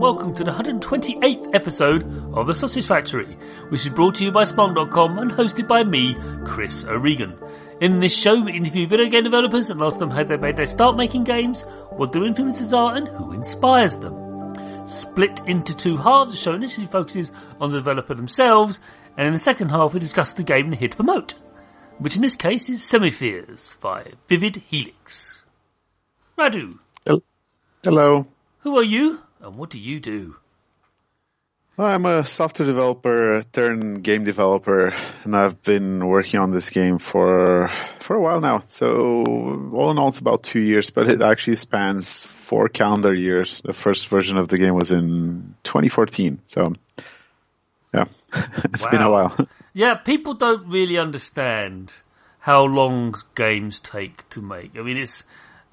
Hello and welcome to the 128th episode of The Sausage Factory, which is brought to you by Spong.com and hosted by me, Chris O'Regan. In this show, we interview video game developers and ask them how they made their start making games, what their influences are, and who inspires them. Split into two halves, the show initially focuses on the developer themselves, and in the second half, we discuss the game they're here to promote, which in this case is Semispheres by Vivid Helix. Radu, Hello. who are you and what do you do? I'm a software developer turned game developer, and I've been working on this game for for a while now. So all in all, it's about two years, but it actually spans four calendar years. The first version of the game was in 2014. So yeah, it's been a while. Yeah, people don't really understand how long games take to make. I mean, it's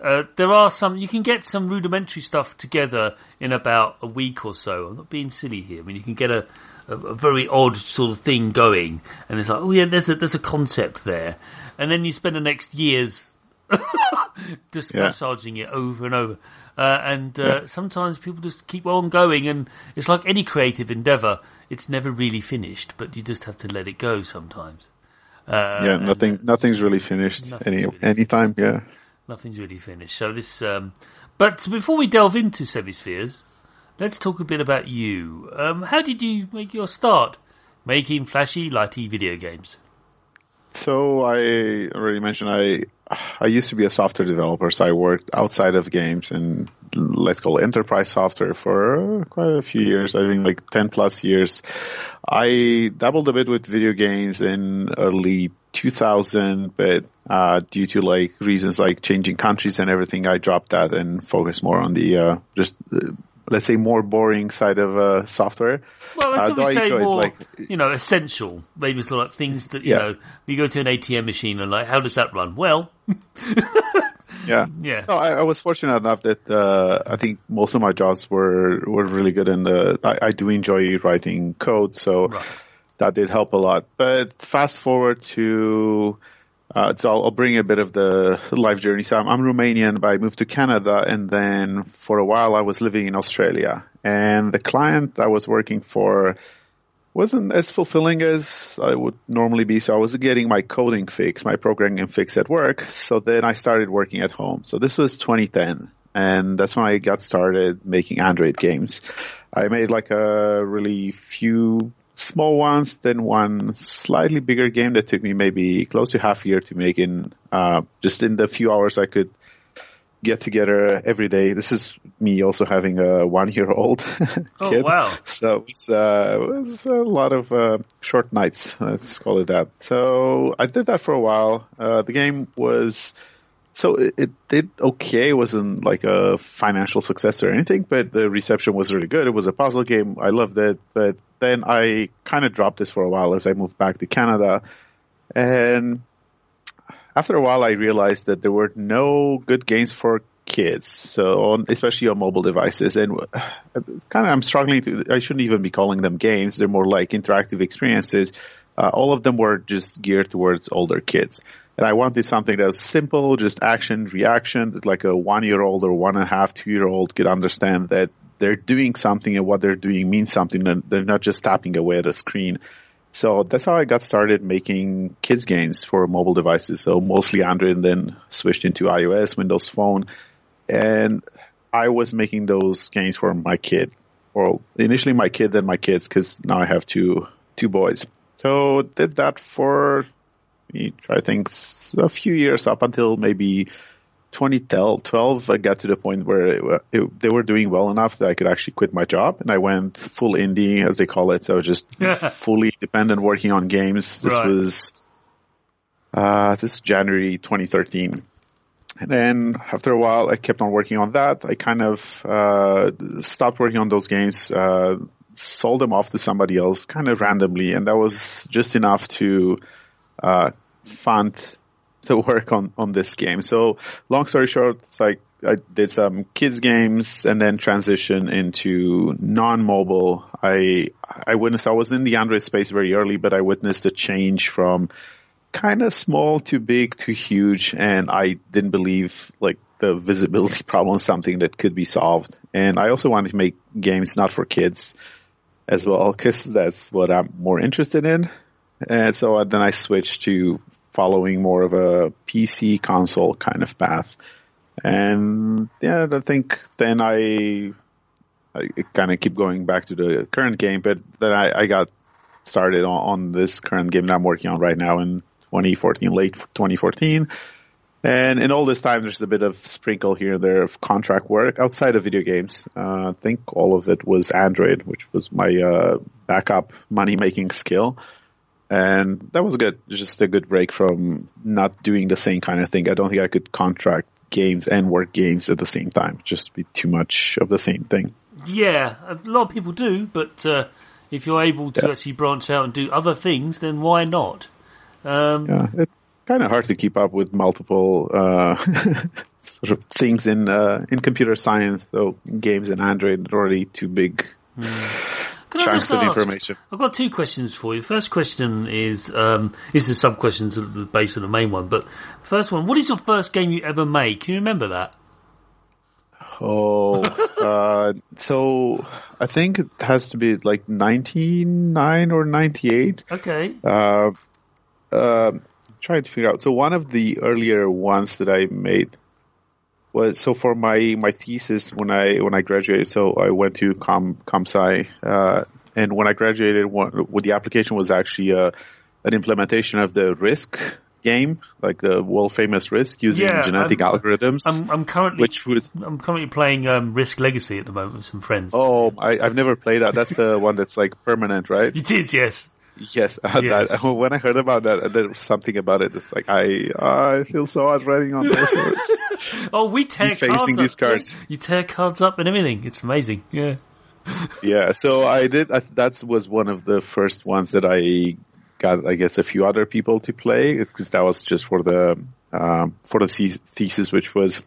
uh, there are some you can get some rudimentary stuff together in about a week or so. I'm not being silly here. I mean, you can get a, a, a very odd sort of thing going, and it's like, oh yeah, there's a there's a concept there, and then you spend the next years just Yeah. massaging it over and over. Uh, and uh, sometimes people just keep on going, and it's like any creative endeavor; it's never really finished, but you just have to let it go sometimes. Uh, yeah, nothing, nothing's really finished Nothing's any really anytime. Yeah. Nothing's really finished. So this, um, but before we delve into Semispheres, let's talk a bit about you. Um, how did you make your start making flashy, lighty video games? So I already mentioned I I used to be a software developer, so I worked outside of games and let's call it enterprise software for quite a few years. I think like ten plus years. I dabbled a bit with video games in early 2000, but uh, due to like reasons like changing countries and everything, I dropped that and focused more on the uh, just uh, let's say more boring side of uh, software. Well, let's Uh, probably though say enjoyed, more, like- you know, essential. Maybe of like things that you Yeah. know. You go to an ATM machine and like, how does that run? Well, Yeah. yeah. No, I, I was fortunate enough that uh, I think most of my jobs were were really good, and uh, I, I do enjoy writing code, so Right. that did help a lot. But fast forward to, uh, so I'll, I'll bring a bit of the life journey. So I'm, I'm Romanian, but I moved to Canada, and then for a while I was living in Australia, and the client I was working for wasn't as fulfilling as I would normally be. So I was getting my coding fix, my programming fix at work. So then I started working at home. So this was 2010 and that's when I got started making Android games. I made like a really few small ones, then one slightly bigger game that took me maybe close to half a year to make in, uh, just in the few hours I could get together every day. This is me also having a one year old kid. Oh, kid. wow. So it's, uh, it was a lot of uh, short nights. Let's call it that. So I did that for a while. Uh, the game was so it, it did okay. It wasn't like a financial success or anything, but the reception was really good. It was a puzzle game. I loved it. But then I kind of dropped this for a while as I moved back to Canada, and after a while, I realized that there were no good games for kids, so on, especially on mobile devices. And kind of, I'm struggling to. I shouldn't even be calling them games. They're more like interactive experiences. Uh, all of them were just geared towards older kids. And I wanted something that was simple, just action, reaction, that like a one year old or one and a half, two year old could understand that they're doing something and what they're doing means something and they're not just tapping away at a screen. So that's how I got started making kids games for mobile devices. So mostly Android and then switched into iOS, Windows Phone. And I was making those games for my kid or initially my kid, then my kids, cause now I have two, two boys. So did that for, me to think, a few years up until maybe 2012. I got to the point where it, it, they were doing well enough that I could actually quit my job and I went full indie, as they call it. So I was just fully dependent working on games. This Right. was, uh, this January 2013. And then after a while, I kept on working on that. I kind of uh, stopped working on those games, uh, sold them off to somebody else kind of randomly, and that was just enough to uh, fund the work on, on this game. So long story short, it's like I did some kids games and then transition into non-mobile. I I witnessed I was in the Android space very early, but I witnessed a change from kind of small, to big, to huge, and I didn't believe like the visibility problem something that could be solved. And I also wanted to make games not for kids as well, because that's what I'm more interested in. And so then I switched to following more of a PC console kind of path. And yeah, I think then I, I kind of keep going back to the current game, but then I, I got started on, on, this current game that I'm working on right now in 2014, late 2014. And in all this time, there's a bit of sprinkle here and there of contract work outside of video games. Uh, I think all of it was Android, which was my uh, backup money making skill. And that was good. Just a good break from not doing the same kind of thing. I don't think I could contract games and work games at the same time. Just be too much of the same thing. Yeah, a lot of people do, but uh, if you're able to yeah. actually branch out and do other things, then why not? Um, yeah, it's kind of hard to keep up with multiple uh, sort of things in uh, in computer science. So games and Android are already too big. Mm. Can chunks of information. I've got two questions for you. First question is um, this is sub questions based on the main one, but first one: What is your first game you ever made? Can you remember that? Oh, uh, so I think it has to be like ninety nine or ninety eight. Okay. Uh, uh, trying to figure out. So one of the earlier ones that I made was so for my my thesis when I when I graduated. So I went to Com ComSci, uh, and when I graduated, one, the application was actually uh, an implementation of the Risk game, like the world famous Risk, using yeah, genetic I'm, algorithms. I'm, I'm, currently which was I'm currently playing um, Risk Legacy at the moment with some friends. Oh, I, have never played that. That's the one that's like permanent, right? It is, yes. Yes, uh, yes. That, when I heard about that, there was something about it. It's like I, uh, I feel so odd writing on this. oh, we tear cards these cards. You tear cards up and everything. It's amazing. Yeah. yeah. So I did. That was one of the first ones that I got. I guess a few other people to play because that was just for the um, for the thesis, which was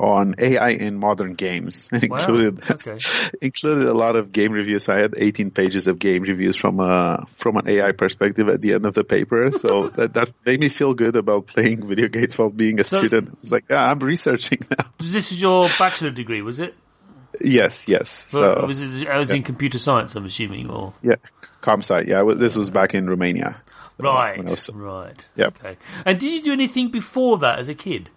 on AI in modern games wow. included okay. included a lot of game reviews. I had 18 pages of game reviews from a uh, from an AI perspective at the end of the paper. So that that made me feel good about playing video games while being a so, student. It's like yeah, I'm researching now. This is your bachelor degree, was it? Yes, yes. so, was it, I was yeah. in computer science, I'm assuming, or yeah, ComSci. Yeah, this was back in Romania. Right, was, right. Yeah. Okay. And did you do anything before that as a kid?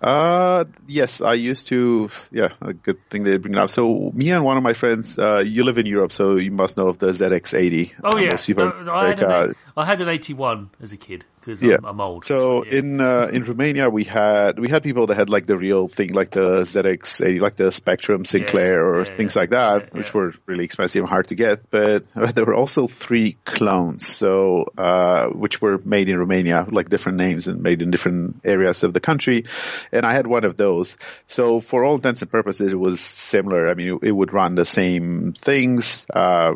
Uh, yes, I used to. Yeah, a good thing they bring it up. So me and one of my friends, uh, you live in Europe, so you must know of the ZX80. Oh yeah, uh, I, had an, I had an 81 as a kid because yeah. I'm, I'm, old. So yeah. in uh, in Romania, we had we had people that had like the real thing, like the ZX80, like the Spectrum Sinclair yeah, or things like that, which were really expensive and hard to get. But there were also three clones, so uh, which were made in Romania, like different names and made in different areas of the country. And I had one of those. So for all intents and purposes, it was similar. I mean, it would run the same things. Uh,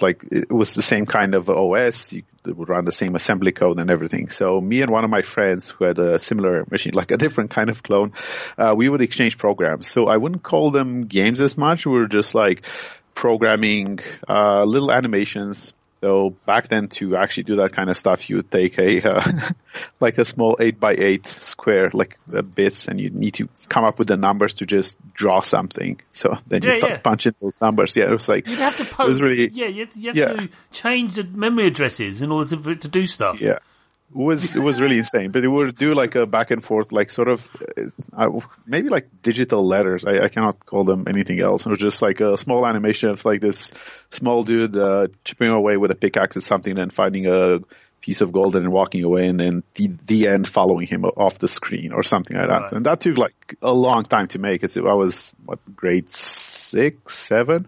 like it was the same kind of OS. You would run the same assembly code and everything. So me and one of my friends who had a similar machine, like a different kind of clone, uh, we would exchange programs. So I wouldn't call them games as much. We were just like programming uh, little animations so back then, to actually do that kind of stuff, you would take a uh, like a small eight by eight square, like uh, bits, and you need to come up with the numbers to just draw something. So then yeah, you yeah. punch in those numbers. Yeah, it was like you'd have to. Poke, it was really yeah. You have, to, you have yeah. to change the memory addresses in order to, to do stuff. Yeah it was it was really insane. But it would do like a back and forth, like sort of uh, maybe like digital letters. I, I, cannot call them anything else. It was just like a small animation of like this small dude uh, chipping away with a pickaxe at something, and finding a piece of gold and walking away, and then the the end following him off the screen or something like that. Right. And that took like a long time to make. Cause I was what grade six, seven.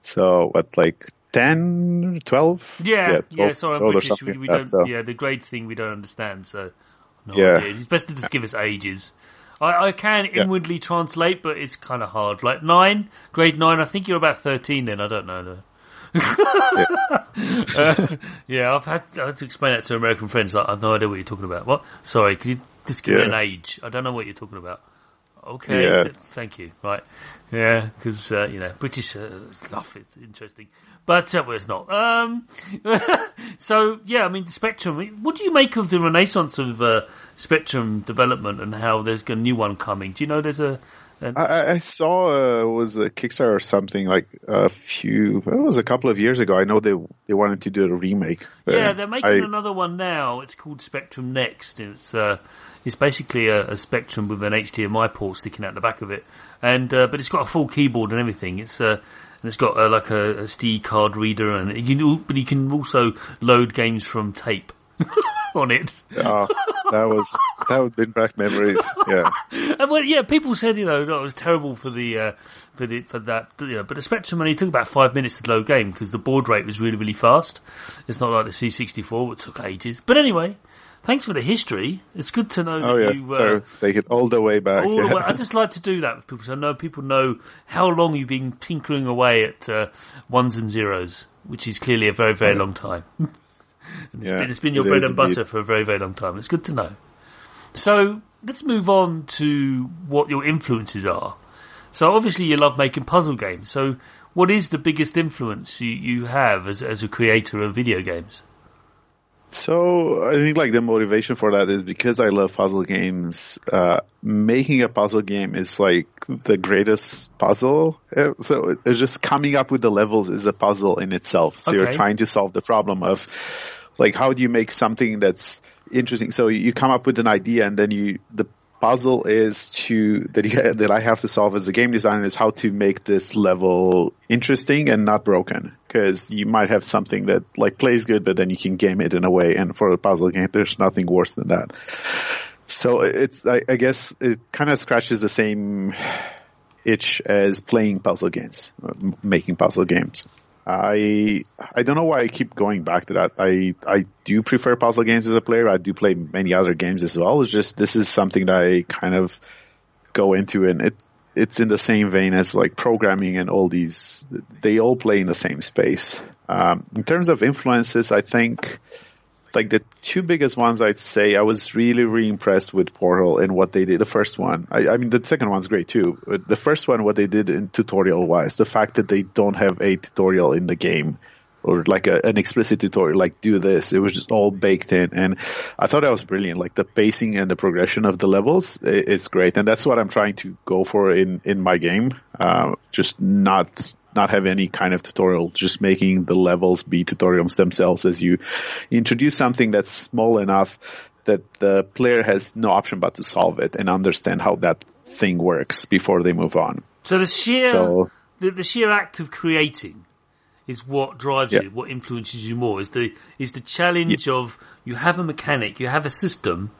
So what like 10, 12? Yeah, yeah, 12, yeah sorry, I'm British. We, we don't, so. Yeah, the grade thing we don't understand, so no yeah. idea. It's best to just give us ages. I, I can yeah. inwardly translate, but it's kind of hard. Like 9, grade 9, I think you're about 13 then, I don't know though. yeah. uh, yeah, I've had, I had to explain that to American friends. Like, I have no idea what you're talking about. What? Sorry, could you just give yeah. me an age? I don't know what you're talking about. Okay, Yeah. th- thank you. Right, yeah, because uh, you know British uh, stuff is interesting, but uh, well, it's not. Um, so yeah, I mean Spectrum. What do you make of the renaissance of uh, Spectrum development and how there's a new one coming? Do you know there's a I, I- I saw uh, was a Kickstarter or something like a few. It was a couple of years ago. I know they they wanted to do a remake. Yeah, Uh, they're making I- another one now. It's called Spectrum Next. It's uh, it's basically a, a Spectrum with an HDMI port sticking out the back of it, and uh, but it's got a full keyboard and everything. It's uh, and it's got uh, like a, a SD card reader, and you can, but you can also load games from tape on it. Oh, that was that would bring back memories. Yeah, And well, yeah, people said you know that it was terrible for the uh, for the for that you know, but the Spectrum only took about five minutes to load game because the baud rate was really really fast. It's not like the C64 which took ages. But anyway, thanks for the history. It's good to know oh that yeah. you. Uh, so take it all the way back. all the way- I just like to do that with people, so I know people know how long you've been tinkering away at uh, ones and zeros, which is clearly a very very long time. It's Yeah, been, it's been your it bread and butter indeed. for a very, very long time. It's good to know. So let's move on to what your influences are. So obviously you love making puzzle games. So what is the biggest influence you, you have as, as a creator of video games? So I think like the motivation for that is because I love puzzle games. Uh, making a puzzle game is like the greatest puzzle. Uh, So it's just coming up with the levels is a puzzle in itself. So you're trying to solve the problem of like how do you make something that's interesting. So you come up with an idea and then you the puzzle is to that you that I have to solve as a game designer is how to make this level interesting and not broken. Because you might have something that like plays good but then you can game it in a way. And for a puzzle game there's nothing worse than that. So it's I, I guess it kind of scratches the same itch as playing puzzle games making puzzle games I I don't know why I keep going back to that. I I do prefer puzzle games as a player. I do play many other games as well. It's just this is something that I kind of go into, and it it's in the same vein as like programming and all these. They all play in the same space. Um, in terms of influences, I think like the two biggest ones I'd say I was really, really impressed with Portal and what they did. The first one, I, I mean, the second one's great too. But the first one, what they did in tutorial wise, the fact that they don't have a tutorial in the game or like a, an explicit tutorial, like do this. It was just all baked in. And I thought that was brilliant. Like the pacing and the progression of the levels, i it's great. And that's what I'm trying to go for in, in my game. Uh, just not, not have any kind of tutorial, just making the levels be tutorials themselves as you introduce something that's small enough that the player has no option but to solve it and understand how that thing works before they move on. So the sheer So- the, the sheer act of creating is what drives Yeah. you, what influences you more. Is the is the challenge of you have a mechanic, you have a system.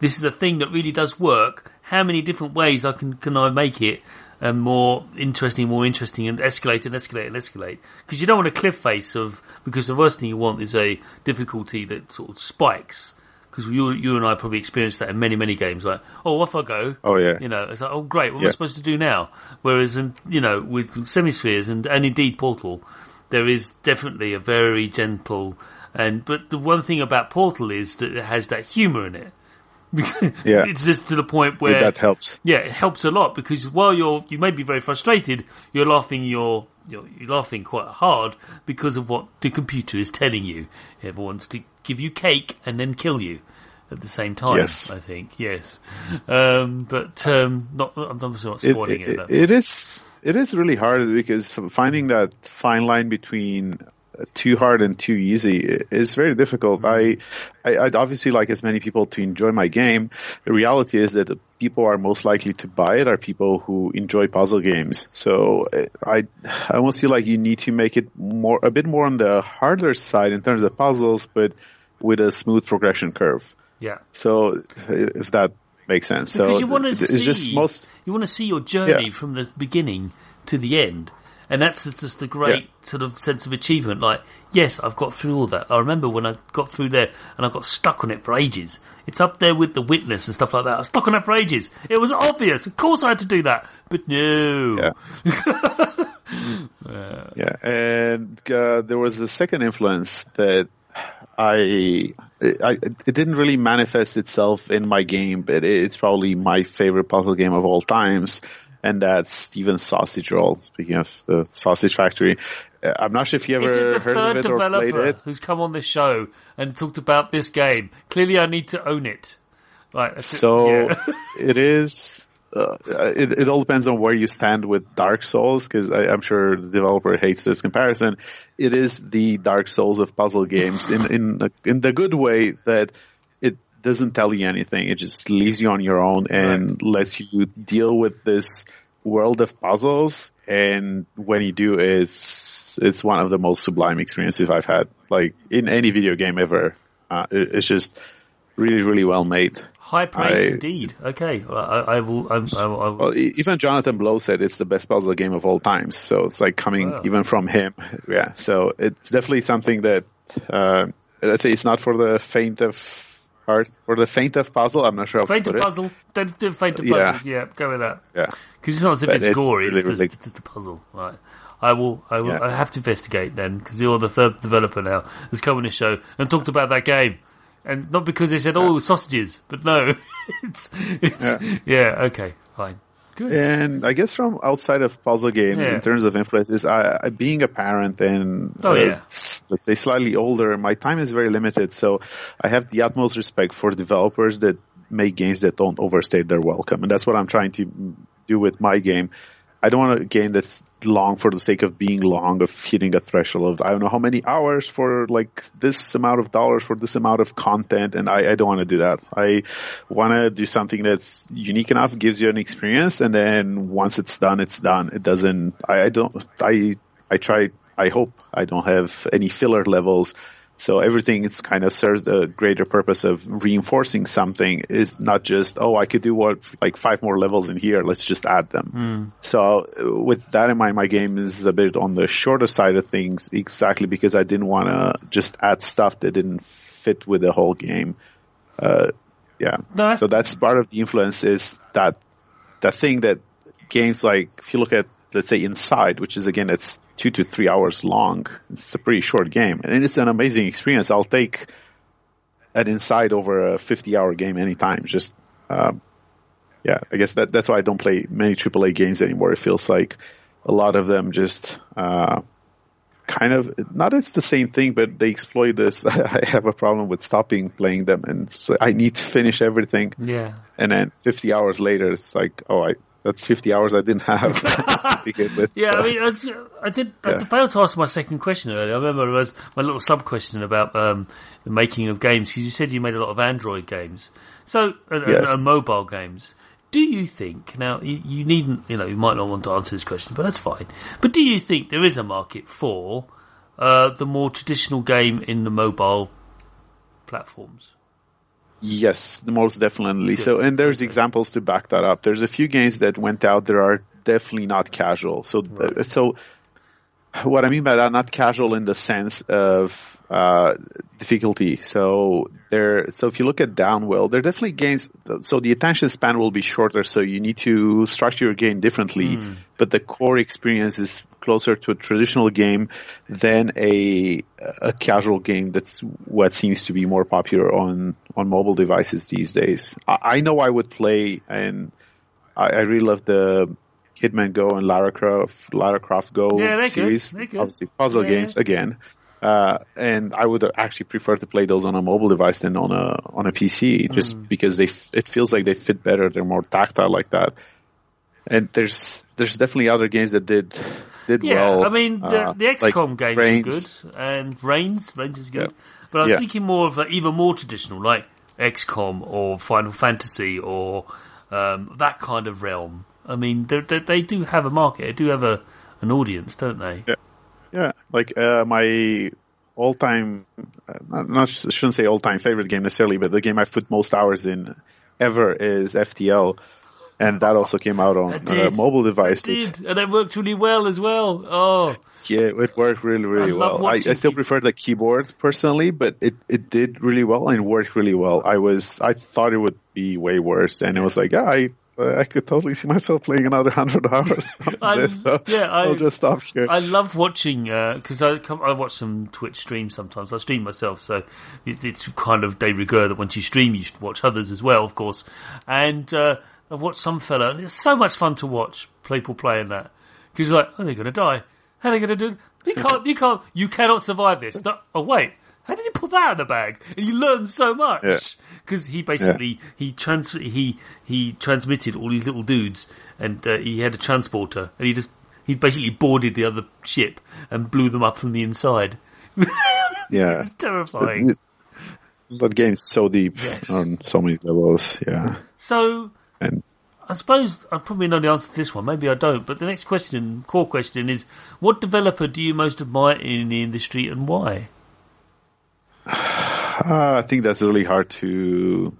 This is a thing that really does work. How many different ways I can can I make it um, more interesting, more interesting, and escalate and escalate and escalate? Because you don't want a cliff face of because the worst thing you want is a difficulty that sort of spikes. Because you you and I probably experienced that in many many games. Like, oh, off I go. Oh, yeah. You know, it's like, oh, great. What am I supposed to do now? Whereas, in, you know, with semispheres and, and indeed Portal, there is definitely a very gentle and. But the one thing about Portal is that it has that humour in it. Yeah. it's just to the point where that helps. yeah, it helps a lot because while you're you may be very frustrated, you're laughing you're you're, you're laughing quite hard because of what the computer is telling you. It wants to give you cake and then kill you at the same time. Yes. I think yes, um, but um, not I'm obviously not It, spoiling it. it, though. it is it is really hard because finding that fine line between too hard and too easy is very difficult. I, I I'd obviously like as many people to enjoy my game. The reality is that the people are most likely to buy it are people who enjoy puzzle games. So uh, I I almost feel like you need to make it more a bit more on the harder side in terms of puzzles, but with a smooth progression curve. yeah. So if that makes sense. because so you want to see just most you want to see your journey Yeah. from the beginning to the end and that's just a great sort of sense of achievement. Like yes i've got through all that. I remember when i got through there and i got stuck on it for ages. It's up there with the witness and stuff like that. I was stuck on it for ages. It was obvious. Of course i had to do that. But no. Yeah. Yeah, and uh, there was a second influence that I I, it didn't really manifest itself in my game, but it's probably my favorite puzzle game of all times. And that's Stephen's Sausage Roll. Speaking of the Sausage Factory, uh, I'm not sure if you ever heard of it or played developer it. who's come on this show and talked about this game. Clearly, I need to own it. It. So Yeah. it is. Uh, it, it all depends on where you stand with Dark Souls, because I'm sure the developer hates this comparison. It is the Dark Souls of puzzle games in in the- in the good way that doesn't tell you anything. It just leaves you on your own and lets you deal with this world of puzzles. And when you do, it's it's one of the most sublime experiences I've had, like in any video game ever. Uh, it, it's just really, really well made. High praise I- indeed. Okay, well, I, I will. I'm, I will, I will Well, even Jonathan Blow said it's the best puzzle game of all times. So it's like coming Wow. even from him. Yeah. So it's definitely something that, uh, let's say it's not for the faint of heart, for the faint of puzzle. I'm not sure how to faint put of puzzle. Don't do faint of Yeah. puzzle. Yeah, go with that. Yeah. Because it's not as if But it's, it's gory. really, it's, just, really- it's just a puzzle, right? I will. I will. Yeah. I have to investigate then because you're the third developer now has come on this show and talked about that game, and not because they said, "Oh, sausages," but no, it's it's yeah. okay, fine, good. And I guess from outside of puzzle games, Yeah. in terms of influences, I, I, being a parent and Oh, uh, yeah. let's say slightly older, my time is very limited. So I have the utmost respect for developers that make games that don't overstate their welcome, and that's what I'm trying to do with my game. I don't want a game that's long for the sake of being long, of hitting a threshold of I don't know how many hours for like this amount of dollars for this amount of content, and I, I don't want to do that. I want to do something that's unique enough, gives you an experience, and then once it's done, it's done. It doesn't. I, I don't. I I try. I hope I don't have any filler levels. So everything is kind of serves the greater purpose of reinforcing something is not just, oh, I could do what, like five more levels in here. Let's just add them. So uh, with that in mind, my game is a bit on the shorter side of things exactly because I didn't want to just add stuff that didn't fit with the whole game. Uh, yeah. That's- so that's part of the influence is that, that thing that games like, if you look at, let's say Inside, which is again, it's two to three hours long. It's a pretty short game and it's an amazing experience. I'll take an Inside over a 50 hour game anytime. Just, um, yeah, I guess that, that's why I don't play many AAA games anymore. It feels like a lot of them just, uh, kind of not it's the same thing, but they exploit this. I have a problem with stopping playing them, and so I need to finish everything. Yeah. And then 50 hours later, it's like, oh, I that's 50 hours I didn't have to begin with. Yeah, So, I mean, I, was- I did. I failed to ask my second question earlier. I remember it was my little sub question about um, the making of games because you said you made a lot of Android games, so and, and- and mobile games. Do you think now you, you needn't? You know, you might not want to answer this question, but that's fine. But do you think there is a market for uh, the more traditional game in the mobile platforms? Yes, most definitely. So, and there's examples to back that up. There's a few games that went out that are definitely not casual. So, uh, so what I mean by that, not casual in the sense of uh, difficulty. So there, so if you look at Downwell, there are definitely gains. So the attention span will be shorter. So you need to structure your game differently, but the core experience is closer to a traditional game than a a casual game. That's what seems to be more popular on on mobile devices these days. I, I know I would play, and I, I really love the Hitman Go and Lara Croft Lara Croft Go Yeah, they're good. series. Good. Obviously, puzzle Yeah. games again. Uh, and I would actually prefer to play those on a mobile device than on a on a PC, just Mm. because they f- it feels like they fit better. They're more tactile like that. And there's there's definitely other games that did did Yeah, well. I mean the, uh, the like XCOM game Reigns. is good, and Reigns, Reigns is good. Yeah. But I was Yeah. thinking more of a, even more traditional, like XCOM or Final Fantasy or um, that kind of realm. I mean, they, they, they do have a market. They do have a an audience, don't they? Yeah. Yeah, like uh, my all-time, uh, not, not shouldn't say all-time favorite game necessarily, but the game I've put most hours in ever is FTL, and that also came out on uh, did. mobile It did, and it worked really well as well. Oh, Yeah, it worked really, really I well. I, I still prefer the keyboard personally, but it, it did really well and worked really well. I was I thought it would be way worse, and it was like, yeah, I I could totally see myself playing another hundred hours. on this, so yeah, I- will just stop here. I love watching because I come, I watch some Twitch streams sometimes. I stream myself, so it's, it's kind of de rigueur that once you stream, you should watch others as well, of course. And uh, I've watched some fella. and It's so much fun to watch people playing that because like, oh, they're going to die. How are they going to do? You can't. You can't. You cannot survive this. No, oh wait. How did he put that in the bag? And you learn so much Yeah. because he basically he trans he he transmitted all these little dudes, and uh, he had a transporter, and he just he basically boarded the other ship and blew them up from the inside. yeah, It's terrifying. that game's so deep Yes. on so many levels. Yeah, So and I suppose I probably know the answer to this one. Maybe I don't. But the next question, core question, is: What developer do you most admire in the industry, and why? Uh, I think that's really hard to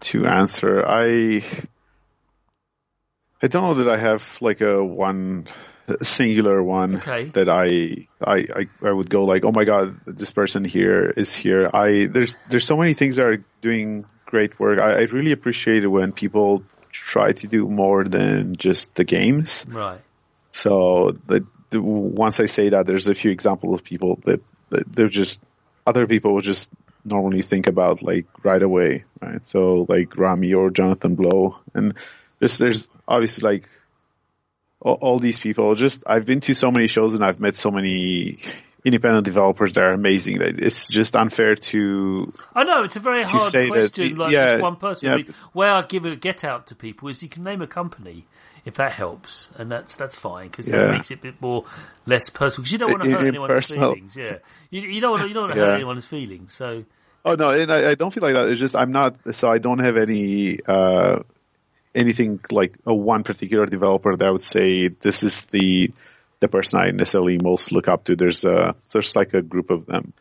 to answer. I I don't know that I have like a one singular one Okay. that I, I I I would go like, oh my god, this person here is here. I there's there's so many things that are doing great work. I, I really appreciate it when people try to do more than just the games. Right. So the, the, once I say that, there's a few examples of people that, that they're just other people would just normally think about like right away, right? So like Rami or Jonathan Blow, and just there's obviously like all, all these people. Just I've been to so many shows and I've met so many independent developers that are amazing. It's just unfair to I know it's a very hard that question. the- like yeah, just one person. yeah. I mean, where I give a get out to people is you can name a company if that helps, and that's that's fine because that makes it a bit more less personal. Because you don't want to hurt anyone's impersonal. feelings. Yeah, you, you don't want to, you don't want to hurt anyone's feelings. So Oh no, and I, I don't feel like that. It's just I'm not. So I don't have any uh, anything like a one particular developer that I would say this is the the person I necessarily most look up to. There's a there's like a group of them,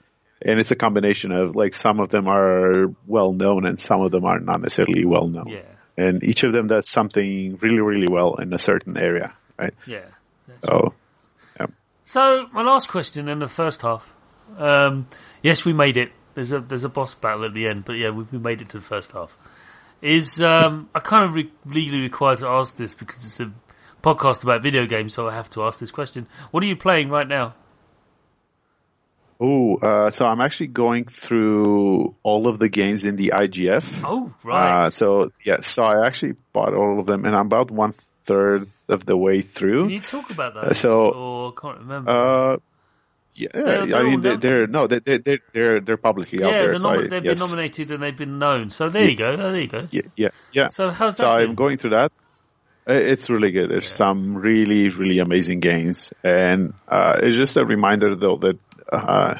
and it's a combination of like some of them are well known and some of them are not necessarily well known. yeah, And each of them does something really really well in a certain area, right? yeah. So So my last question in the first half. Um, yes, we made it. There's a there's a boss battle at the end, but yeah, we, we made it to the first half. Is um, I kind of re- legally required to ask this because it's a podcast about video games, so I have to ask this question. What are you playing right now? oh, uh, so I'm actually going through all of the games in the IGF. Oh, right. Uh, so yeah, so I actually bought all of them, and I'm about one third of the way Can through. you talk about that? so, or I can't remember. Uh, yeah, They're- they're I mean they're, they're no, they they they're they're they're publicly out there. they're So they've yes. been nominated and they've been known. So there you go. Oh, there you go. Yeah, yeah, yeah. So how's that? So I'm going through that. It's really good. There's some really, really amazing games, and uh, it's just a reminder though that uh,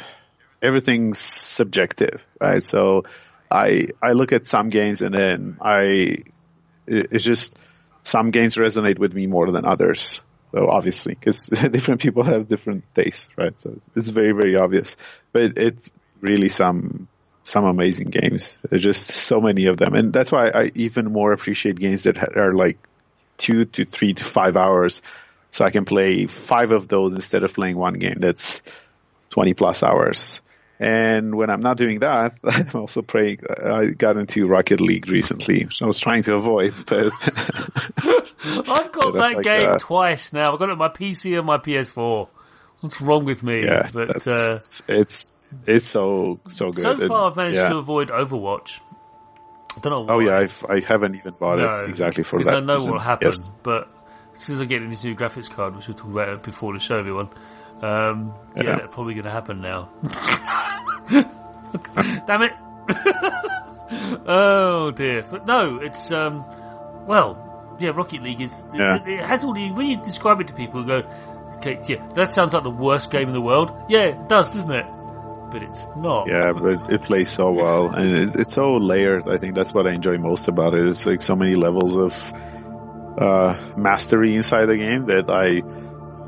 everything's subjective, right? So I I look at some games and then I it's just some games resonate with me more than others. So obviously, because different people have different tastes, right? So it's very, very obvious. But it's really some some amazing games. There's just so many of them, and that's why I even more appreciate games that are like two to three to five hours, so I can play five of those instead of playing one game that's twenty plus hours. And when I'm not doing that, I'm also playing. I got into Rocket League recently, which I was trying to avoid, but I've got that like, game uh, twice now. I've got it on my PC and my PS4. What's wrong with me? yeah, but uh, it's it's so so good. so far I've managed yeah. to avoid Overwatch. I don't know. Oh yeah, I've, I haven't even bought no, it exactly for that. I know reason. what will happen. Yes. But since I get in this new graphics card, which we'll talk about before the show, everyone. Um, yeah, Yeah. that's probably going to happen now. Damn it! oh dear. But no, it's um, well, yeah. Rocket League is. Yeah. It, it has all the when you describe it to people, and go, okay, yeah, that sounds like the worst game in the world. Yeah, it does, doesn't it? But it's not. Yeah, but it plays so well, and it's, it's so layered. I think that's what I enjoy most about it. It's like so many levels of uh, mastery inside the game that I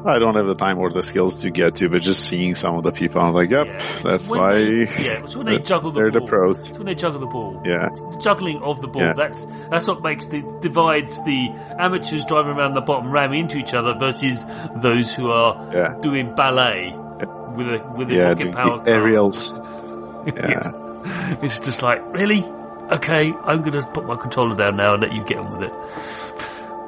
I don't have the time or the skills to get to. But just seeing some of the people, I'm like, yep, Yeah, that's why. They, yeah, it's when they juggle the they're ball. the pros. It's when they juggle the ball. Yeah, the juggling of the ball. Yeah. That's that's what makes the divides the amateurs driving around the bottom ramming into each other versus those who are Yeah. doing ballet with a with a yeah, rocket power the aerials. Yeah. It's just like really, okay, I'm going to put my controller down now and let you get on with it.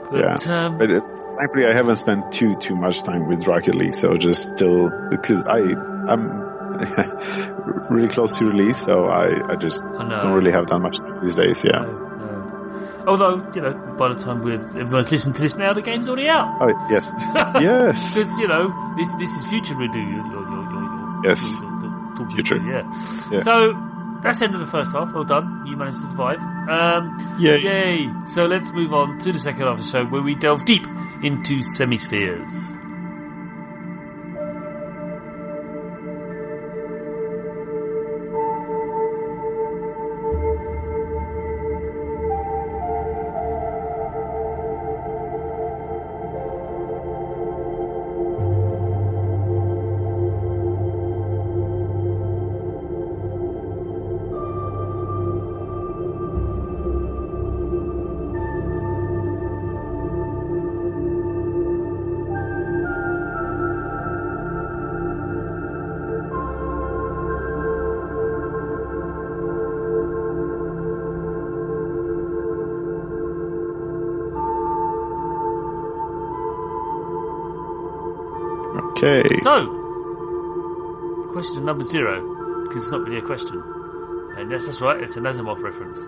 But, yeah. Um, but it, thankfully, I haven't spent too too much time with Rocket League, so just still because I I'm really close to release, so I I just I don't really have that much these days. Yeah. Although you know, by the time we're everyone's listening to this now, the game's already out. Oh yes, yes. Because you know this this is future you're, you're, yes, future. Yeah. yeah. So that's the end of the first half. Well done. You managed to survive. Um, yay. Yay. So let's move on to the second half of the show where we delve deep into semispheres. Okay. So, question number zero, because it's not really a question. And yes, that's right, it's an Asimov reference.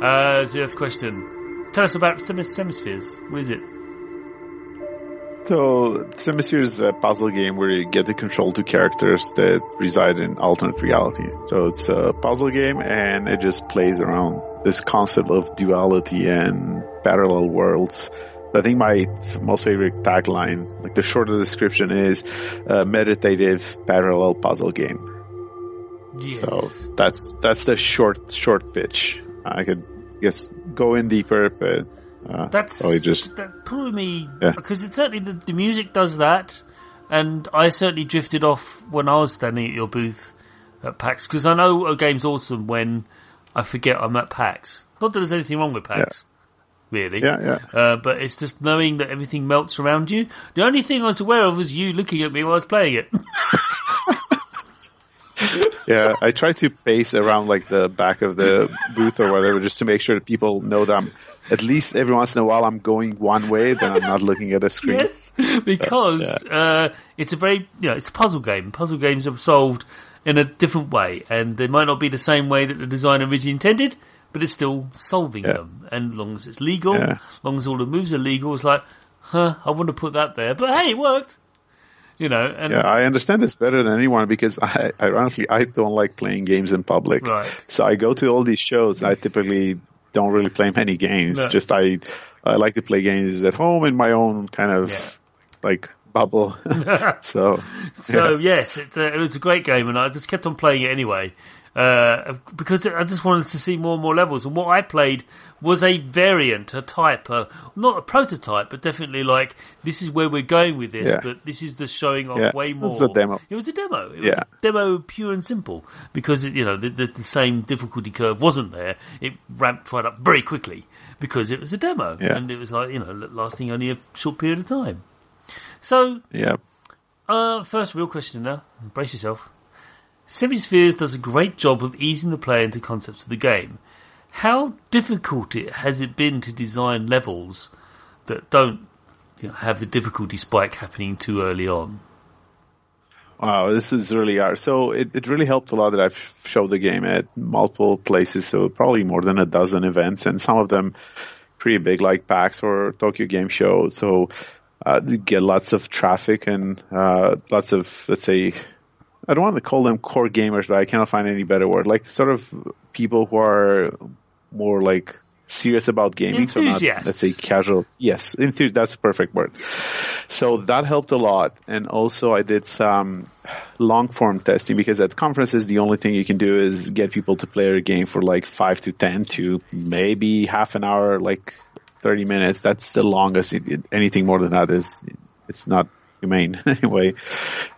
Uh, zeroth question. Tell us about Semispheres. What is it? So, Semispheres is a puzzle game where you get to control two characters that reside in alternate realities. So it's a puzzle game and it just plays around this concept of duality and parallel worlds I think my most favorite tagline, like the shorter description is a meditative parallel puzzle game. Yes. So that's, that's the short, short pitch. I could guess go in deeper, but uh, that's probably just that probably me yeah. because it certainly the, the music does that, and I certainly drifted off when I was standing at your booth at PAX because I know a game's awesome when I forget I'm at PAX. Not that there's anything wrong with PAX, really. Yeah, yeah. Uh, but it's just knowing that everything melts around you. The only thing I was aware of was you looking at me while I was playing it. yeah, I try to pace around like the back of the booth or whatever just to make sure that people know that I'm at least every once in a while I'm going one way, then I'm not looking at a screen. Yes, because uh, yeah. uh, it's a very, you know, it's a puzzle game. Puzzle games are solved in a different way, and they might not be the same way that the designer originally intended, but it's still solving yeah. them. And as long as it's legal, yeah. as long as all the moves are legal, it's like, huh, I want to put that there. But hey, it worked. You know, and yeah, I understand this better than anyone because I, ironically, I don't like playing games in public. Right. So I go to all these shows. I typically don't really play many games. No. Just I, I like to play games at home in my own kind of yeah. like bubble. so, so yeah. yes, it, uh, it was a great game, and I just kept on playing it anyway uh, because I just wanted to see more and more levels. And what I played was a variant, a type, uh, not a prototype, but definitely like this is where we're going with this. Yeah. But this is the showing off yeah. way more. It was a demo. It was a demo. It yeah. demo, pure and simple, because it, you know the, the, the, same difficulty curve wasn't there. It ramped right up very quickly because it was a demo, yeah. and it was like you know lasting only a short period of time. So yeah. Uh, first real question now. Brace yourself. Semispheres does a great job of easing the player into concepts of the game. How difficult it has it been to design levels that don't you know, have the difficulty spike happening too early on? Wow, this is really hard. So it, it really helped a lot that I've showed the game at multiple places, so probably more than a dozen events, and some of them pretty big, like PAX or Tokyo Game Show. So uh, get lots of traffic and uh, lots of, let's say, I don't want to call them core gamers, but I cannot find any better word. Like sort of people who are more like serious about gaming, so not let's say casual. Yes, enthusi- that's a perfect word. So that helped a lot, and also I did some long form testing because at conferences the only thing you can do is get people to play a game for like five to ten to maybe half an hour, like thirty minutes. That's the longest. Anything more than that is it's not humane anyway.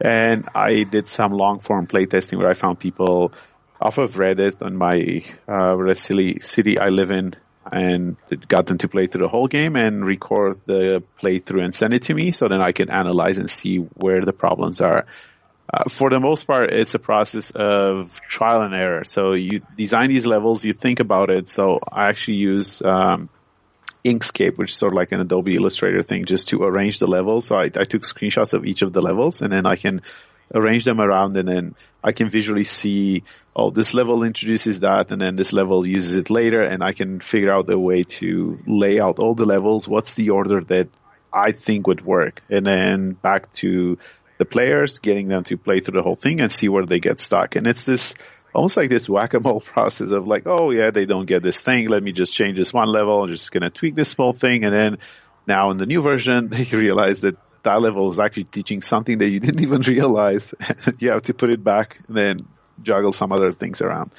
And I did some long form playtesting where I found people off of Reddit on my uh, silly city I live in and got them to play through the whole game and record the playthrough and send it to me so then I can analyze and see where the problems are. Uh, for the most part, it's a process of trial and error. So you design these levels, you think about it. So I actually use um, Inkscape, which is sort of like an Adobe Illustrator thing, just to arrange the levels. So I, I took screenshots of each of the levels, and then I can arrange them around, and then I can visually see, oh, this level introduces that, and then this level uses it later, and I can figure out a way to lay out all the levels. What's the order that I think would work, and then back to the players, getting them to play through the whole thing and see where they get stuck. And it's this almost like this whack-a-mole process of like, oh yeah, they don't get this thing. Let me just change this one level. I'm just to tweak this small thing. And then now in the new version, they realize that that level is actually teaching something that you didn't even realize. you have to put it back and then juggle some other things around.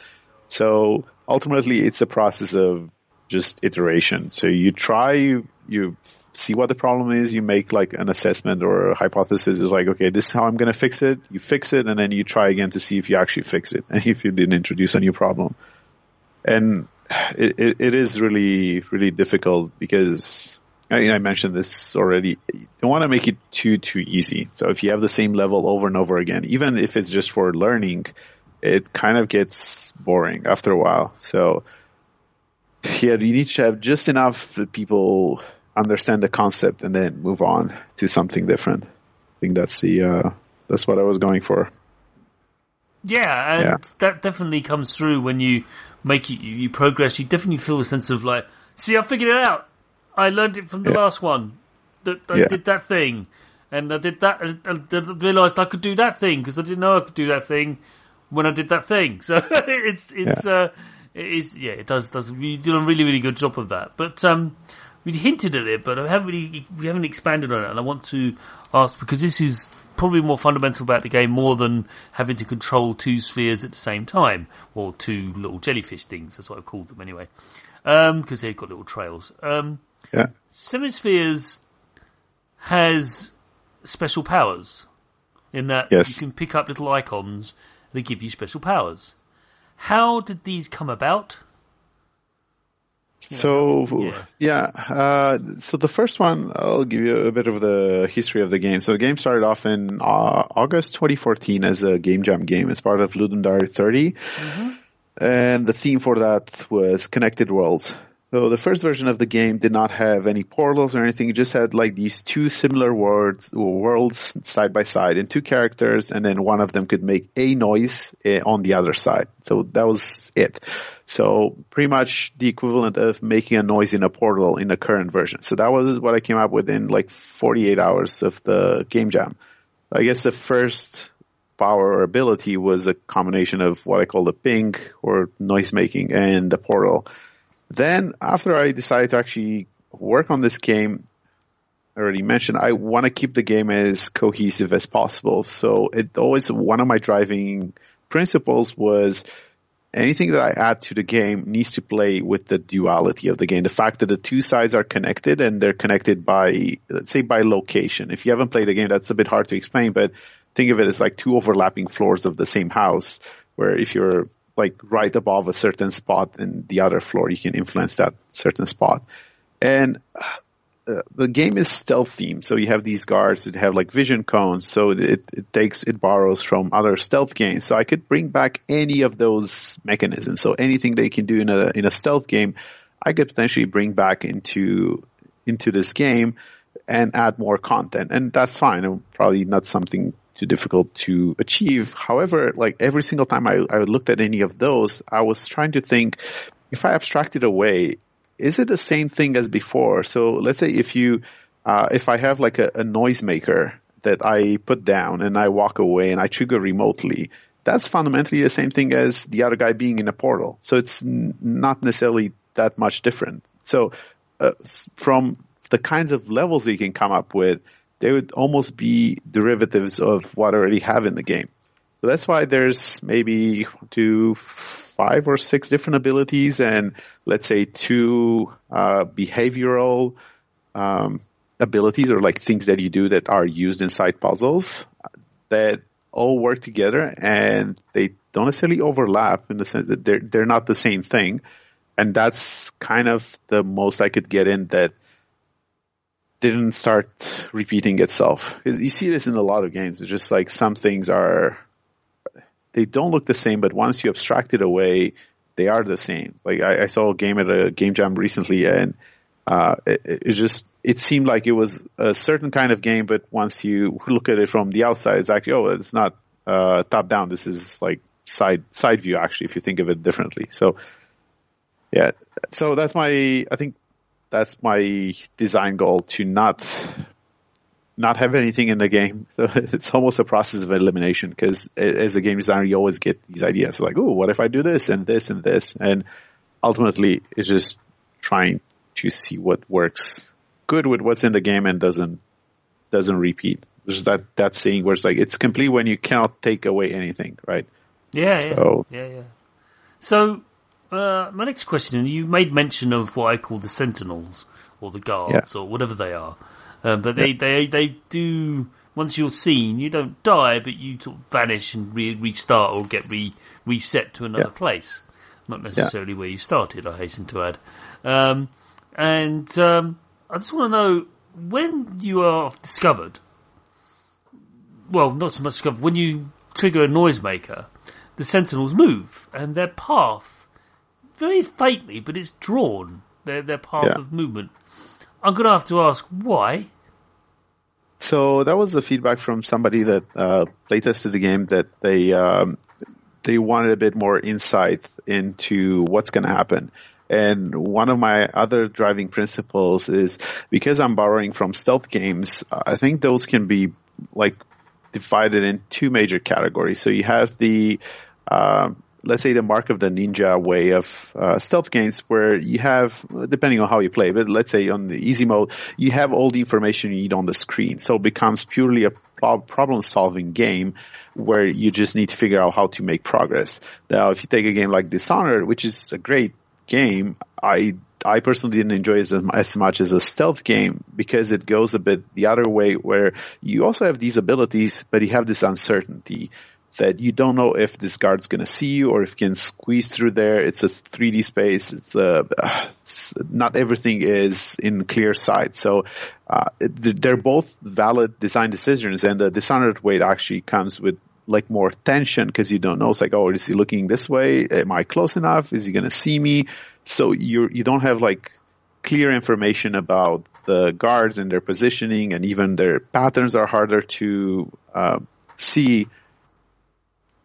So ultimately it's a process of just iteration. So you try, you, you see what the problem is, you make like an assessment or a hypothesis is like, okay, this is how I'm going to fix it. You fix it and then you try again to see if you actually fix it and if you didn't introduce a new problem. And it, it, it is really, really difficult because I, mean, I mentioned this already. You don't want to make it too, too easy. So if you have the same level over and over again, even if it's just for learning, it kind of gets boring after a while. So yeah, you need to have just enough that people understand the concept and then move on to something different. I think that's the uh, that's what I was going for. Yeah, and yeah. that definitely comes through when you make it, you, you, progress. You definitely feel a sense of like, see, I figured it out. I learned it from the yeah. last one. That I yeah. did that thing, and I did that. I realized I could do that thing because I didn't know I could do that thing when I did that thing. So it's it's uh, it is yeah, it does does you do a really really good job of that. But um, we hinted at it, but I haven't really, we haven't expanded on it. And I want to ask because this is probably more fundamental about the game more than having to control two spheres at the same time or two little jellyfish things. That's what I called them anyway, because um, they've got little trails. Um, yeah, Semispheres has special powers in that yes. you can pick up little icons that give you special powers. How did these come about? So yeah, uh, so the first one, I'll give you a bit of the history of the game. So the game started off in uh, August 2014 as a game jam game It's part of Ludum Dare 30, mm-hmm. and the theme for that was connected worlds. So the first version of the game did not have any portals or anything. It just had like these two similar worlds, worlds side by side and two characters, and then one of them could make a noise eh, on the other side. So that was it. So pretty much the equivalent of making a noise in a portal in the current version. So that was what I came up with in like 48 hours of the game jam. I guess the first power or ability was a combination of what I call the ping or noise making and the portal. Then after I decided to actually work on this game, I already mentioned I want to keep the game as cohesive as possible. So it always one of my driving principles was anything that I add to the game needs to play with the duality of the game. The fact that the two sides are connected and they're connected by, let's say by location. If you haven't played the game, that's a bit hard to explain, but think of it as like two overlapping floors of the same house where if you're like right above a certain spot in the other floor, you can influence that certain spot. And uh, the game is stealth themed, so you have these guards that have like vision cones, so it, it takes it borrows from other stealth games. So I could bring back any of those mechanisms. So anything they can do in a in a stealth game, I could potentially bring back into into this game and add more content, and that's fine. Probably not something too difficult to achieve. However, like every single time I, I looked at any of those, I was trying to think if I abstract it away, is it the same thing as before? So let's say if you, uh, if I have like a, a noisemaker that I put down and I walk away and I trigger remotely, that's fundamentally the same thing as the other guy being in a portal. So it's n- not necessarily that much different. So uh, from the kinds of levels you can come up with, they would almost be derivatives of what I already have in the game. So that's why there's maybe two, five or six different abilities and let's say two uh, behavioral um, abilities or like things that you do that are used inside puzzles that all work together and they don't necessarily overlap in the sense that they're they're not the same thing. And that's kind of the most I could get in that didn't start repeating itself. You see this in a lot of games. It's just like some things are, they don't look the same, but once you abstract it away, they are the same. Like I, I saw a game at a game jam recently, and uh, it, it, just it seemed like it was a certain kind of game, but once you look at it from the outside, it's actually oh, it's not uh, top down. This is like side side view actually, if you think of it differently. So yeah, so that's my I think that's my design goal to not not have anything in the game. So it's almost a process of elimination because as a game designer, you always get these ideas like, oh, what if I do this and this and this? And ultimately, it's just trying to see what works good with what's in the game and doesn't doesn't repeat. There's that that saying where it's like it's complete when you cannot take away anything, right? Yeah, so, yeah, yeah, yeah. So uh, my next question, you made mention of what I call the Sentinels or the guards yeah. or whatever they are. Um, but they, yeah. they they do once you're seen, you don't die, but you sort of vanish and re- restart or get re- reset to another yeah. place, not necessarily where you started. I hasten to add, um, and um, I just want to know when you are discovered. Well, not so much discovered. When you trigger a noisemaker, the sentinels move, and their path very faintly, but it's drawn. Their their path yeah. of movement. I'm going to have to ask why. So that was the feedback from somebody that uh, playtested the game that they um, they wanted a bit more insight into what's going to happen. And one of my other driving principles is because I'm borrowing from stealth games, I think those can be like divided in two major categories. So you have the uh, let's say the mark of the ninja way of uh, stealth games where you have depending on how you play but let's say on the easy mode you have all the information you need on the screen. So it becomes purely a problem solving game where you just need to figure out how to make progress. Now if you take a game like dishonored which is a great game i I personally didn't enjoy it as, as, much as a stealth game because it goes a bit the other way where you also have these abilities, but you have this uncertainty that you don't know if this guard's going to see you or if you can squeeze through there. It's a 3D space. It's, uh, it's not everything is in clear sight. So uh, they're both valid design decisions, and the Dishonored way actually comes with like more tension because you don't know. It's like, oh, is he looking this way? Am I close enough? Is he going to see me? So you you don't have like clear information about the guards and their positioning, and even their patterns are harder to uh, see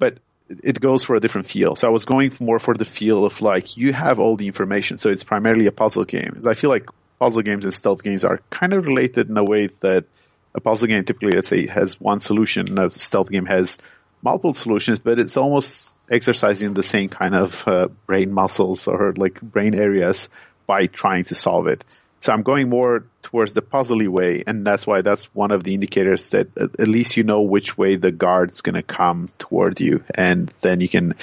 but it goes for a different feel. So I was going more for the feel of like you have all the information. So it's primarily a puzzle game. I feel like puzzle games and stealth games are kind of related in a way that a puzzle game typically, let's say, has one solution, a stealth game has multiple solutions, but it's almost exercising the same kind of uh, brain muscles or like brain areas by trying to solve it. So I'm going more towards the puzzly way, and that's why that's one of the indicators that uh, at least you know which way the guard's going to come toward you, and then you can.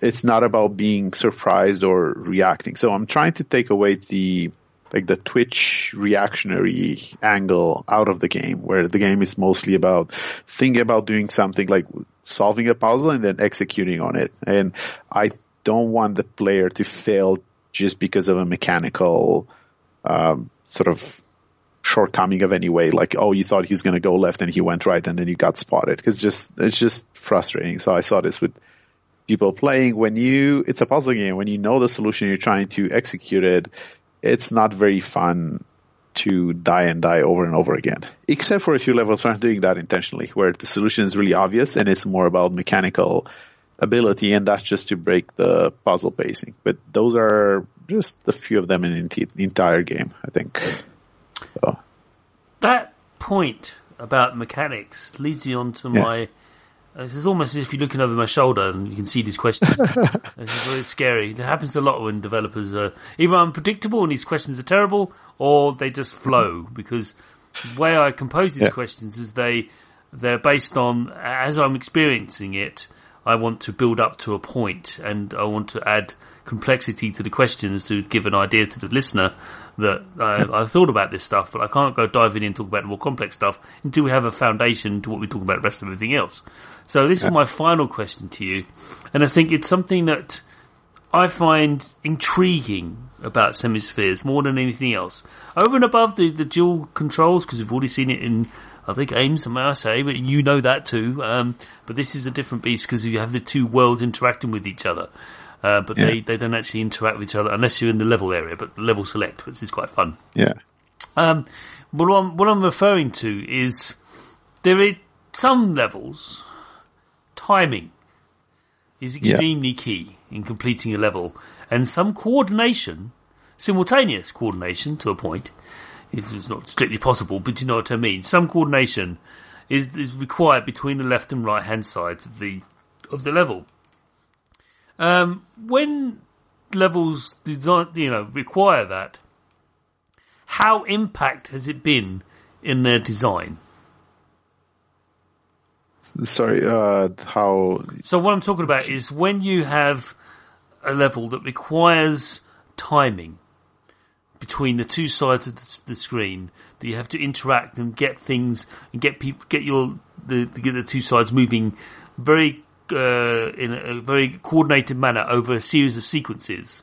It's not about being surprised or reacting. So I'm trying to take away the like the twitch reactionary angle out of the game, where the game is mostly about thinking about doing something like solving a puzzle and then executing on it. And I don't want the player to fail just because of a mechanical um, sort of shortcoming of any way. Like, oh, you thought he's going to go left and he went right, and then you got spotted. Because just it's just frustrating. So I saw this with people playing when you it's a puzzle game when you know the solution you're trying to execute it it's not very fun to die and die over and over again except for a few levels where i'm doing that intentionally where the solution is really obvious and it's more about mechanical ability, and that's just to break the puzzle pacing. But those are just a few of them in the entire game, I think. So. That point about mechanics leads me on to yeah. my. This is almost as if you're looking over my shoulder and you can see these questions. this is really scary. It happens a lot when developers are either unpredictable and these questions are terrible, or they just flow because the way I compose these yeah. questions is they they're based on as I'm experiencing it I want to build up to a point and I want to add complexity to the questions to give an idea to the listener that uh, I, I thought about this stuff, but I can't go diving in and talk about the more complex stuff until we have a foundation to what we talk about the rest of everything else. So this is my final question to you, and I think it's something that I find intriguing about Semispheres more than anything else. Over and above the, the dual controls, because we've already seen it in other games, may I say, but you know that too. Um, but this is a different beast because you have the two worlds interacting with each other. Uh, but yeah. they, they don't actually interact with each other unless you're in the level area, but level select, which is quite fun. Yeah. Um, what I'm, what I'm referring to is there are some levels, timing is extremely yeah. key in completing a level, and some coordination, simultaneous coordination to a point, is not strictly possible, but you know what I mean. Some coordination is, is required between the left and right hand sides of the of the level. Um, when levels design, you know, require that, how impact has it been in their design? Sorry, uh, how? So what I'm talking about is when you have a level that requires timing between the two sides of the, the screen that you have to interact and get things and get people get your the get the two sides moving very uh, in a very coordinated manner over a series of sequences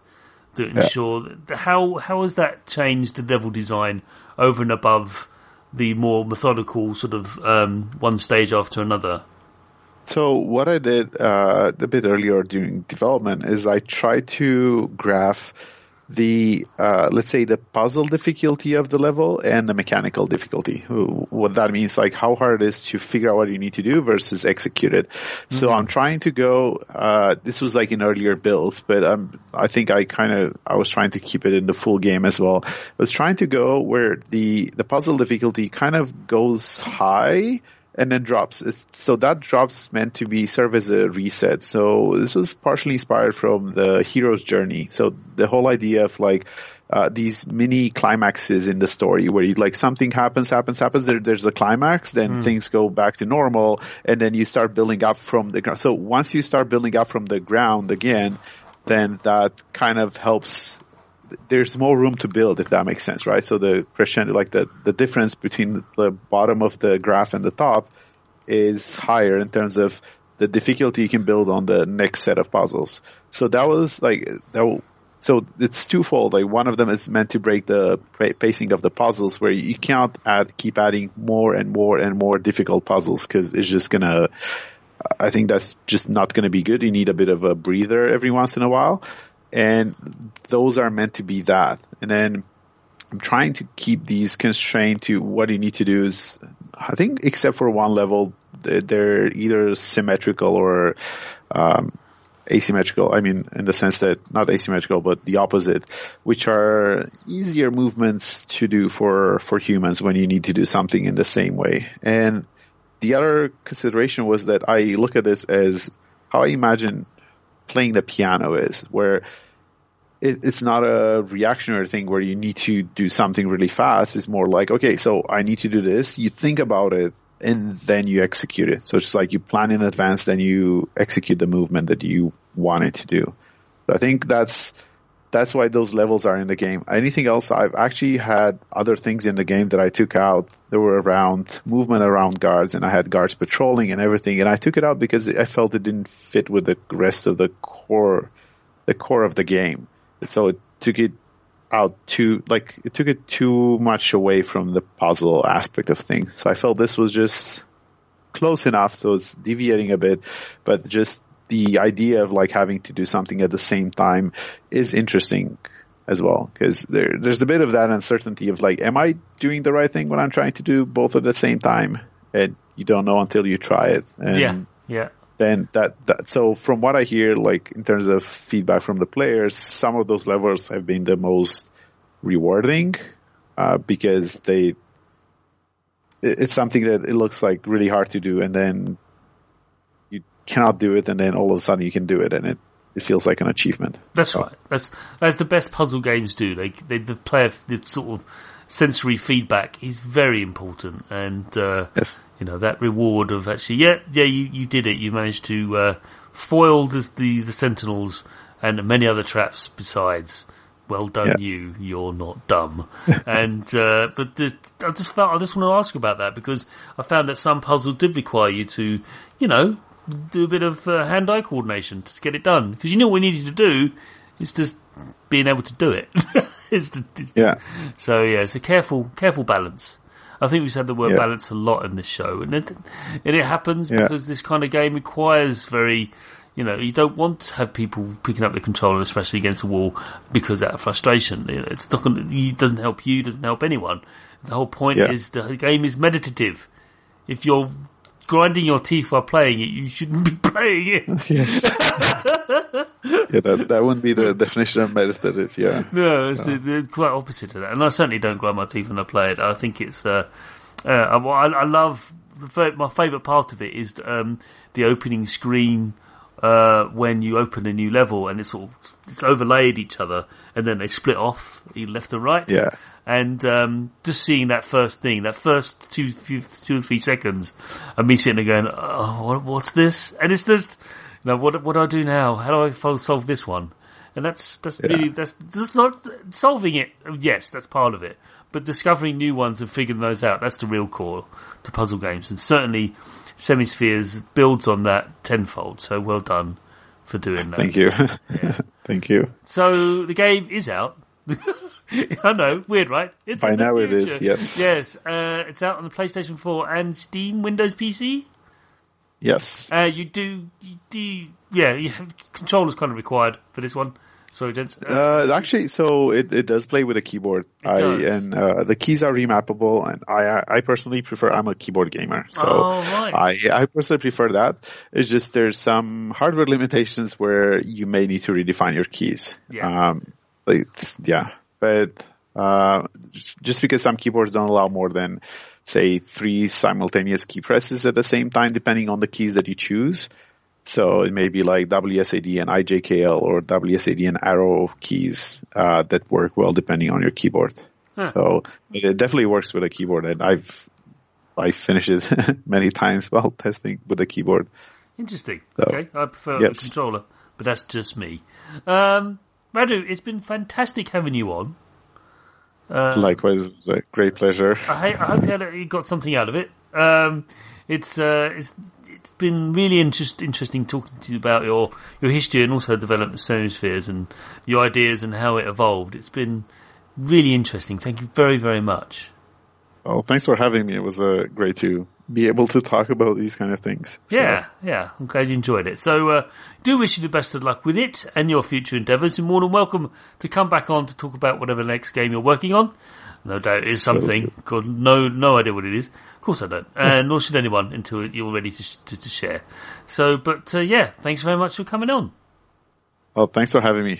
to ensure yeah. that how how has that changed the level design over and above the more methodical sort of um, one stage after another? So what I did uh, a bit earlier during development is I tried to graph the uh, let's say the puzzle difficulty of the level and the mechanical difficulty. What that means, like how hard it is to figure out what you need to do versus execute it. Mm-hmm. So I'm trying to go. Uh, this was like in earlier builds, but um, I think I kind of I was trying to keep it in the full game as well. I was trying to go where the the puzzle difficulty kind of goes high and then drops. So that drops meant to be serve as a reset. So this was partially inspired from the hero's journey. So the whole idea of like uh, these mini climaxes in the story where you like something happens, happens, happens. There, there's a climax, then mm. things go back to normal, and then you start building up from the ground. So once you start building up from the ground again, then that kind of helps there's more room to build if that makes sense, right? So the crescendo, like the, the difference between the bottom of the graph and the top is higher in terms of the difficulty you can build on the next set of puzzles. So that was like, that so it's twofold. Like one of them is meant to break the pacing of the puzzles where you can't add, keep adding more and more and more difficult puzzles because it's just gonna, I think that's just not gonna be good. You need a bit of a breather every once in a while and those are meant to be that. And then I'm trying to keep these constrained to what you need to do is, I think, except for one level, they're either symmetrical or um, asymmetrical. I mean, in the sense that not asymmetrical, but the opposite, which are easier movements to do for for humans when you need to do something in the same way. And the other consideration was that I look at this as how I imagine playing the piano is, where it, it's not a reactionary thing where you need to do something really fast. It's more like, okay, so I need to do this. You think about it and then you execute it. So it's like you plan in advance, then you execute the movement that you wanted to do. I think that's that's why those levels are in the game. Anything else, I've actually had other things in the game that I took out. There were around movement around guards, and I had guards patrolling and everything. And I took it out because I felt it didn't fit with the rest of the core, the core of the game. So it took it out too, like it took it too much away from the puzzle aspect of things. So I felt this was just close enough. So it's deviating a bit, but just the idea of like having to do something at the same time is interesting as well because there there's a bit of that uncertainty of like am I doing the right thing when I'm trying to do both at the same time? And you don't know until you try it. And yeah yeah. then that, that so from what I hear like in terms of feedback from the players some of those levels have been the most rewarding uh, because they it's something that it looks like really hard to do. And then cannot do it, and then all of a sudden you can do it, and it it feels like an achievement. That's so. right. That's that's the best puzzle games do. They, they the player the sort of sensory feedback is very important, and uh, yes. you know that reward of actually, yeah, yeah, you, you did it. You managed to uh, foil the, the, the sentinels and many other traps besides. Well done, yeah. you. You're not dumb. and uh, but the, I just felt I just want to ask about that because I found that some puzzles did require you to, you know, do a bit of uh, hand-eye coordination to get it done because you know what we needed to do. It's just being able to do it. it's, the, it's Yeah. so yeah, it's a careful, careful balance. I think we said the word Yeah. balance a lot in this show, and it, and it happens Yeah. because this kind of game requires very, you know, you don't want to have people picking up the controller, especially against the wall, because out of frustration. It's not going it doesn't help you, doesn't help anyone. The whole point Yeah. is the game is meditative. If you're grinding your teeth while playing it, you shouldn't be playing it. Yes. yeah, that that wouldn't be the definition of meditative. Yeah. No, it's the, the quite opposite of that. And I certainly don't grind my teeth when I play it. I think it's. Uh, uh, I, I love the my favourite part of it is um, the opening screen uh, when you open a new level and it's all it's overlaid each other and then they split off either left and right. Yeah. And um, just seeing that first thing, that first two, few, two or three seconds, of me sitting there going, "Oh, what, what's this?" And it's just, you know, what what do I do now? How do I solve this one? And that's that's Yeah. really that's, that's not solving it. Yes, that's part of it. But discovering new ones and figuring those out—that's the real core to puzzle games. And certainly, Semispheres builds on that tenfold. So well done for doing that. Thank you. Thank you. So the game is out. I know, weird, right? It's By now it is, yes. Yes, uh, it's out on the PlayStation 4 and Steam, Windows PC. Yes. Uh, you do, you do, yeah, you have, controllers kind of required for this one. Sorry, gents. Uh, Uh, actually, so it, it does play with a keyboard. I and uh, the keys are remappable, and I I personally prefer. I'm a keyboard gamer, so Oh, right. I I personally prefer that. It's just there's some hardware limitations where you may need to redefine your keys. Yeah. Um, like, yeah, but uh, just, just because some keyboards don't allow more than say three simultaneous key presses at the same time, depending on the keys that you choose. So it may be like WSAD and IJKL or WSAD and arrow keys uh, that work well depending on your keyboard. So it, it definitely works with a keyboard, and I've I finished it many times while testing with a keyboard. Interesting. So, okay, I prefer yes. a controller, but that's just me. Um, Radu, it's been fantastic having you on. Likewise, it was a great pleasure. I, I hope you, had, you got something out of it. Um, it's uh, it's it's been really interest, interesting talking to you about your your history and also the development of Semispheres and your ideas and how it evolved. It's been really interesting. Thank you very very much. Well, thanks for having me. It was uh, great to be able to talk about these kind of things. So, Yeah, yeah. I'm glad you enjoyed it. So, uh, do wish you the best of luck with it and your future endeavours. You're more than welcome to come back on to talk about whatever next game you're working on. No doubt it is something. God, no, no idea what it is. Of course I don't. And nor should anyone until you're ready to, to, to share. So, but, uh, yeah, thanks very much for coming on. Well, thanks for having me.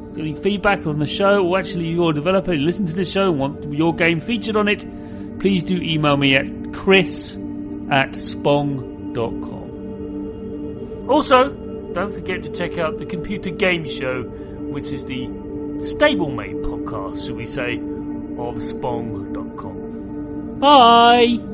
any feedback on the show, or actually you're a developer, you listen to the show want your game featured on it, please do email me at chris at spong.com. Also, don't forget to check out the Computer Game Show, which is the stablemate podcast, should we say, of spong.com. Bye!